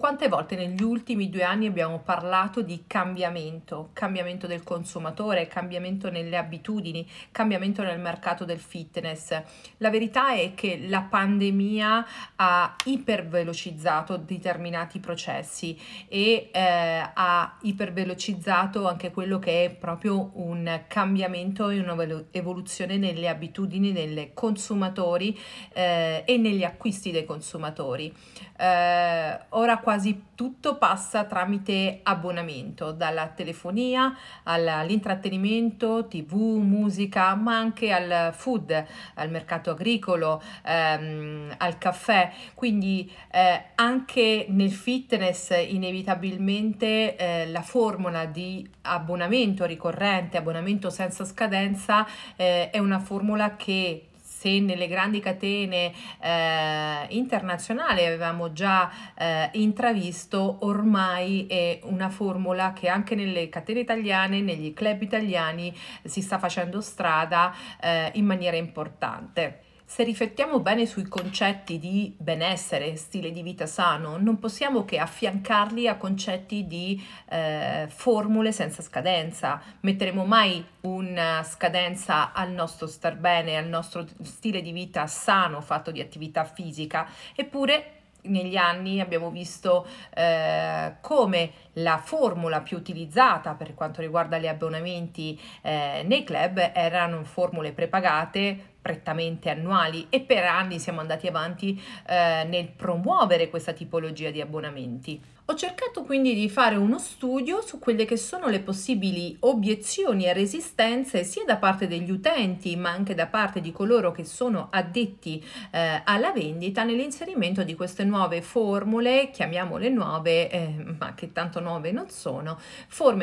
Quante volte negli ultimi due anni abbiamo parlato di cambiamento, cambiamento del consumatore, cambiamento nelle abitudini, cambiamento nel mercato del fitness? La verità è che la pandemia ha ipervelocizzato determinati processi e eh, ha ipervelocizzato anche quello che è proprio un cambiamento e un'evoluzione nelle abitudini dei consumatori eh, e negli acquisti dei consumatori. Eh, ora quasi tutto passa tramite abbonamento, dalla telefonia all'intrattenimento, tv, musica, ma anche al food, al mercato agricolo, ehm, al caffè. Quindi eh, anche nel fitness inevitabilmente eh, la formula di abbonamento ricorrente, abbonamento senza scadenza eh, è una formula che se nelle grandi catene eh, internazionali avevamo già eh, intravisto, ormai è una formula che anche nelle catene italiane, negli club italiani si sta facendo strada eh, in maniera importante. Se riflettiamo bene sui concetti di benessere, stile di vita sano, non possiamo che affiancarli a concetti di eh, formule senza scadenza. Metteremo mai una scadenza al nostro star bene, al nostro stile di vita sano fatto di attività fisica, eppure negli anni abbiamo visto eh, come la formula più utilizzata per quanto riguarda gli abbonamenti eh, nei club erano formule prepagate prettamente annuali e per anni siamo andati avanti eh, nel promuovere questa tipologia di abbonamenti. Ho cercato quindi di fare uno studio su quelle che sono le possibili obiezioni e resistenze sia da parte degli utenti ma anche da parte di coloro che sono addetti eh, alla vendita nell'inserimento di queste nuove formule, chiamiamole nuove, eh, ma che tanto nuove non sono,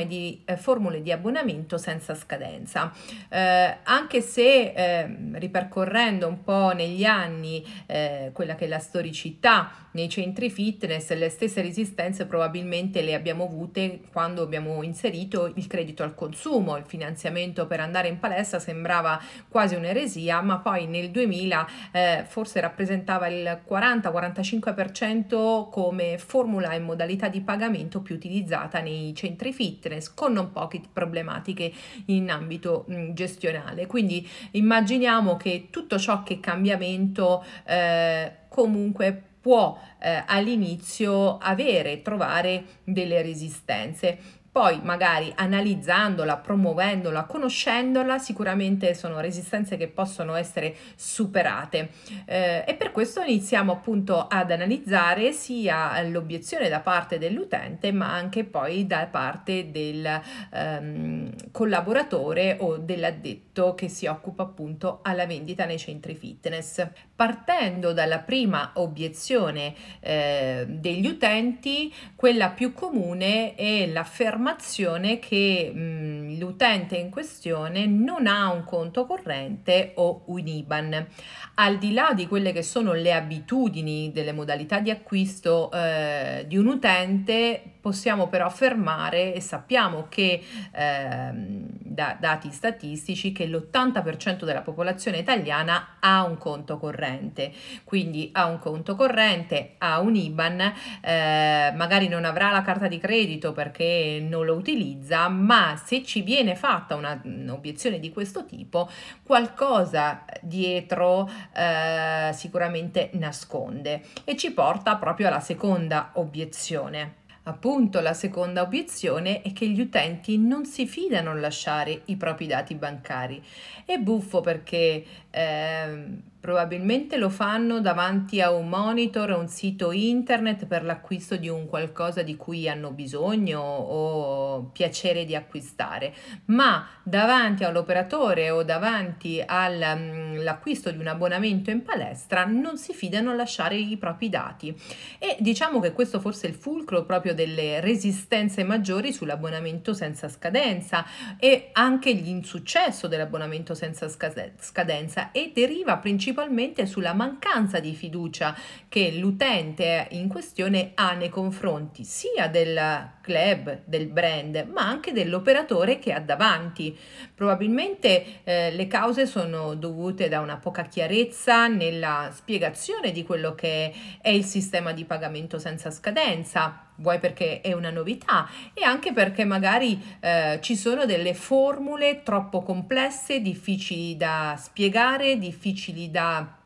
di, eh, formule di abbonamento senza scadenza. Eh, anche se ehm, ripercorrendo un po' negli anni eh, quella che è la storicità nei centri fitness, le stesse resistenze probabilmente le abbiamo avute quando abbiamo inserito il credito al consumo, il finanziamento per andare in palestra sembrava quasi un'eresia, ma poi nel 2000 eh, forse rappresentava il 40-45% come formula e modalità di pagamento più utilizzata nei centri fitness con non poche problematiche in ambito mh, gestionale. Quindi immaginiamo che tutto ciò che è cambiamento eh, comunque può eh, all'inizio avere, trovare delle resistenze. Poi magari analizzandola, promuovendola, conoscendola, sicuramente sono resistenze che possono essere superate eh, e per questo iniziamo appunto ad analizzare sia l'obiezione da parte dell'utente ma anche poi da parte del ehm, collaboratore o dell'addetto che si occupa appunto alla vendita nei centri fitness. Partendo dalla prima obiezione eh, degli utenti, quella più comune è l'affermazione informazione che mh, l'utente in questione non ha un conto corrente o un IBAN. Al di là di quelle che sono le abitudini delle modalità di acquisto eh, di un utente, possiamo però affermare e sappiamo che eh, da dati statistici che l'80% della popolazione italiana ha un conto corrente, quindi ha un conto corrente, ha un IBAN, eh, magari non avrà la carta di credito perché non lo utilizza, ma se ci viene fatta una, un'obiezione di questo tipo, qualcosa dietro eh, sicuramente nasconde e ci porta proprio alla seconda obiezione. Appunto, la seconda obiezione è che gli utenti non si fidano lasciare i propri dati bancari. È buffo perché eh, probabilmente lo fanno davanti a un monitor, un sito internet per l'acquisto di un qualcosa di cui hanno bisogno o piacere di acquistare, ma davanti all'operatore o davanti all'acquisto mm, di un abbonamento in palestra non si fidano a lasciare i propri dati. E diciamo che questo forse è il fulcro proprio delle resistenze maggiori sull'abbonamento senza scadenza e anche l'insuccesso dell'abbonamento senza scadenza e deriva principalmente principalmente sulla mancanza di fiducia che l'utente in questione ha nei confronti sia del club, del brand, ma anche dell'operatore che ha davanti. Probabilmente eh, le cause sono dovute da una poca chiarezza nella spiegazione di quello che è il sistema di pagamento senza scadenza, vuoi perché è una novità e anche perché magari eh, ci sono delle formule troppo complesse, difficili da spiegare, difficili da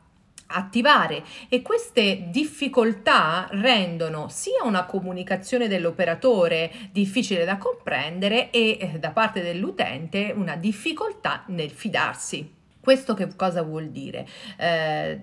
attivare e queste difficoltà rendono sia una comunicazione dell'operatore difficile da comprendere e eh, da parte dell'utente una difficoltà nel fidarsi. Questo che cosa vuol dire? Eh,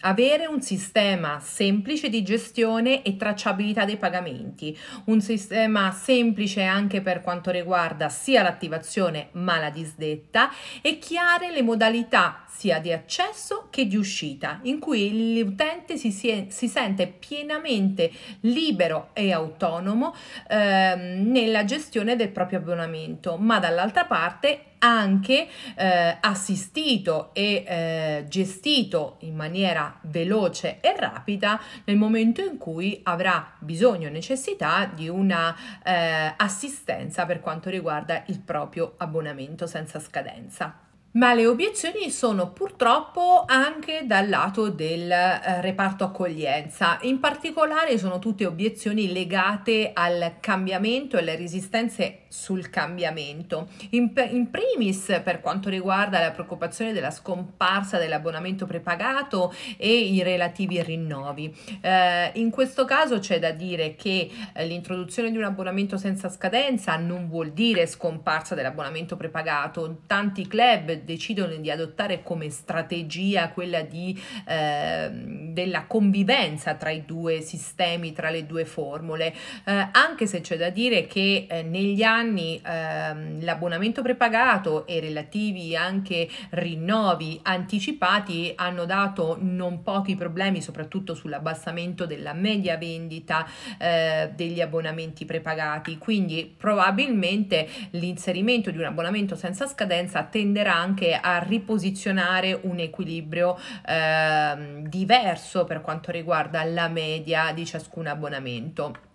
avere un sistema semplice di gestione e tracciabilità dei pagamenti, un sistema semplice anche per quanto riguarda sia l'attivazione ma la disdetta e chiare le modalità sia di accesso che di uscita, in cui l'utente si, si, sente pienamente libero e autonomo eh, nella gestione del proprio abbonamento, ma dall'altra parte anche eh, assistito e eh, gestito in maniera veloce e rapida nel momento in cui avrà bisogno necessità di una eh, assistenza per quanto riguarda il proprio abbonamento senza scadenza. Ma le obiezioni sono purtroppo anche dal lato del eh, reparto accoglienza, in particolare sono tutte obiezioni legate al cambiamento e alle resistenze sul cambiamento. In, in, primis per quanto riguarda la preoccupazione della scomparsa dell'abbonamento prepagato e i relativi rinnovi. Eh, in questo caso c'è da dire che eh, l'introduzione di un abbonamento senza scadenza non vuol dire scomparsa dell'abbonamento prepagato. Tanti club decidono di adottare come strategia quella di, eh, della convivenza tra i due sistemi, tra le due formule, eh, anche se c'è da dire che eh, negli anni ehm, l'abbonamento prepagato e relativi anche rinnovi anticipati hanno dato non pochi problemi, soprattutto sull'abbassamento della media vendita eh, degli abbonamenti prepagati. Quindi probabilmente l'inserimento di un abbonamento senza scadenza tenderà anche a riposizionare un equilibrio eh, diverso per quanto riguarda la media di ciascun abbonamento.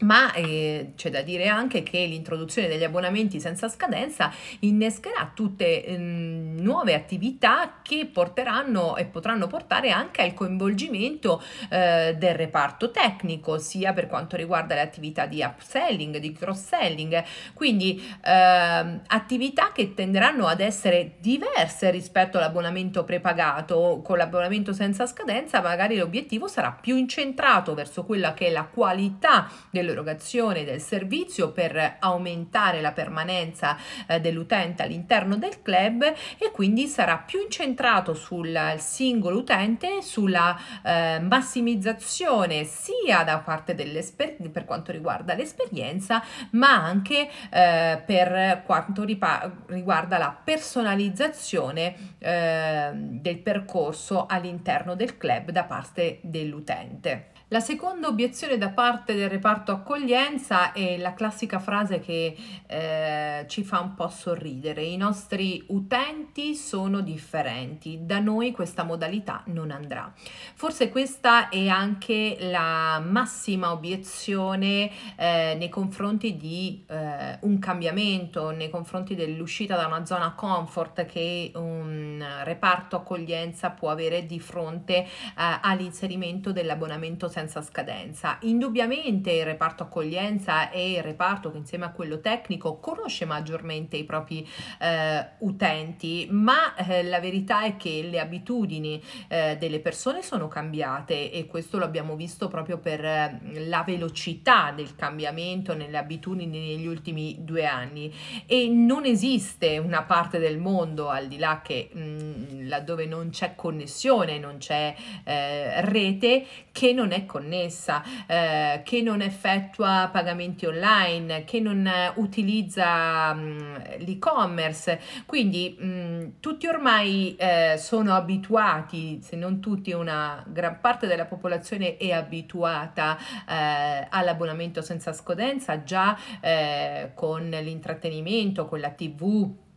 Ma eh, c'è da dire anche che l'introduzione degli abbonamenti senza scadenza innescherà tutte eh, nuove attività che porteranno e potranno portare anche al coinvolgimento eh, del reparto tecnico, sia per quanto riguarda le attività di upselling, di cross-selling, quindi ehm, attività che tenderanno ad essere diverse rispetto all'abbonamento prepagato. Con l'abbonamento senza scadenza magari l'obiettivo sarà più incentrato verso quella che è la qualità del dell'erogazione del servizio per aumentare la permanenza eh, dell'utente all'interno del club e quindi sarà più incentrato sul singolo utente, sulla eh, massimizzazione sia da parte dell'esperienza per quanto riguarda l'esperienza, ma anche eh, per quanto riguarda la personalizzazione eh, del percorso all'interno del club da parte dell'utente. La seconda obiezione da parte del reparto accoglienza è la classica frase che eh, ci fa un po' sorridere. I nostri utenti sono differenti, da noi questa modalità non andrà. Forse questa è anche la massima obiezione eh, nei confronti di eh, un cambiamento, nei confronti dell'uscita da una zona comfort che un reparto accoglienza può avere di fronte eh, all'inserimento dell'abbonamento senza senza scadenza. Indubbiamente il reparto accoglienza è il reparto che insieme a quello tecnico conosce maggiormente i propri eh, utenti, ma eh, la verità è che le abitudini eh, delle persone sono cambiate e questo lo abbiamo visto proprio per eh, la velocità del cambiamento nelle abitudini negli ultimi due anni e non esiste una parte del mondo al di là che mh, mm, laddove non c'è connessione, non c'è eh, rete che non è connessa, eh, che non effettua pagamenti online, che non utilizza mh, mm, l'e-commerce. Quindi mh, mm, tutti ormai eh, sono abituati, se non tutti, una gran parte della popolazione è abituata eh, all'abbonamento senza scadenza già eh, con l'intrattenimento, con la TV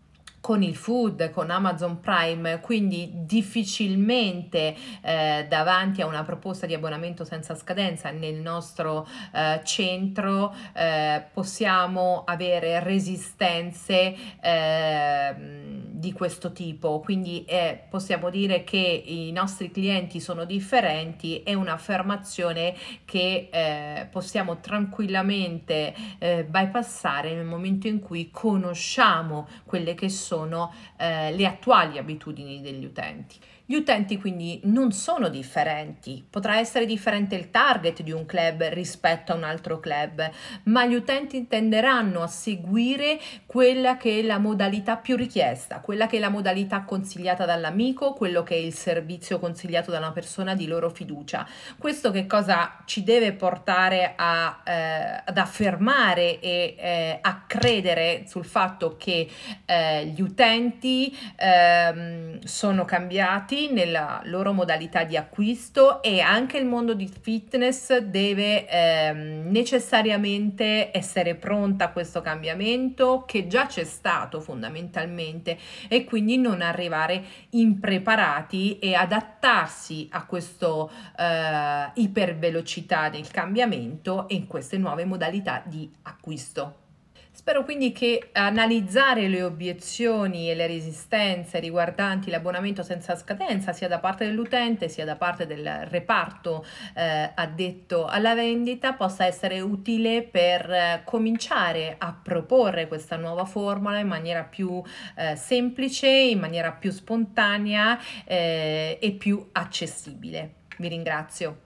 con il food, con Amazon Prime, quindi difficilmente eh, davanti a una proposta di abbonamento senza scadenza nel nostro eh, centro eh, possiamo avere resistenze ehm, di questo tipo, quindi eh, possiamo dire che i nostri clienti sono differenti, è un'affermazione che eh, possiamo tranquillamente eh, bypassare nel momento in cui conosciamo quelle che sono eh, le attuali abitudini degli utenti. Gli utenti quindi non sono differenti, potrà essere differente il target di un club rispetto a un altro club, ma gli utenti tenderanno a seguire quella che è la modalità più richiesta, quella che è la modalità consigliata dall'amico, quello che è il servizio consigliato da una persona di loro fiducia. Questo che cosa ci deve portare a, eh, ad affermare e eh, a credere sul fatto che eh, gli utenti ehm, sono cambiati cambiati nella loro modalità di acquisto e anche il mondo di fitness deve ehm, necessariamente essere pronta a questo cambiamento che già c'è stato fondamentalmente e quindi non arrivare impreparati e adattarsi a questo eh, ipervelocità del cambiamento e in queste nuove modalità di acquisto. Spero quindi che analizzare le obiezioni e le resistenze riguardanti l'abbonamento senza scadenza sia da parte dell'utente sia da parte del reparto eh, addetto alla vendita possa essere utile per eh, cominciare a proporre questa nuova formula in maniera più eh, semplice, in maniera più spontanea eh, e più accessibile. Vi ringrazio.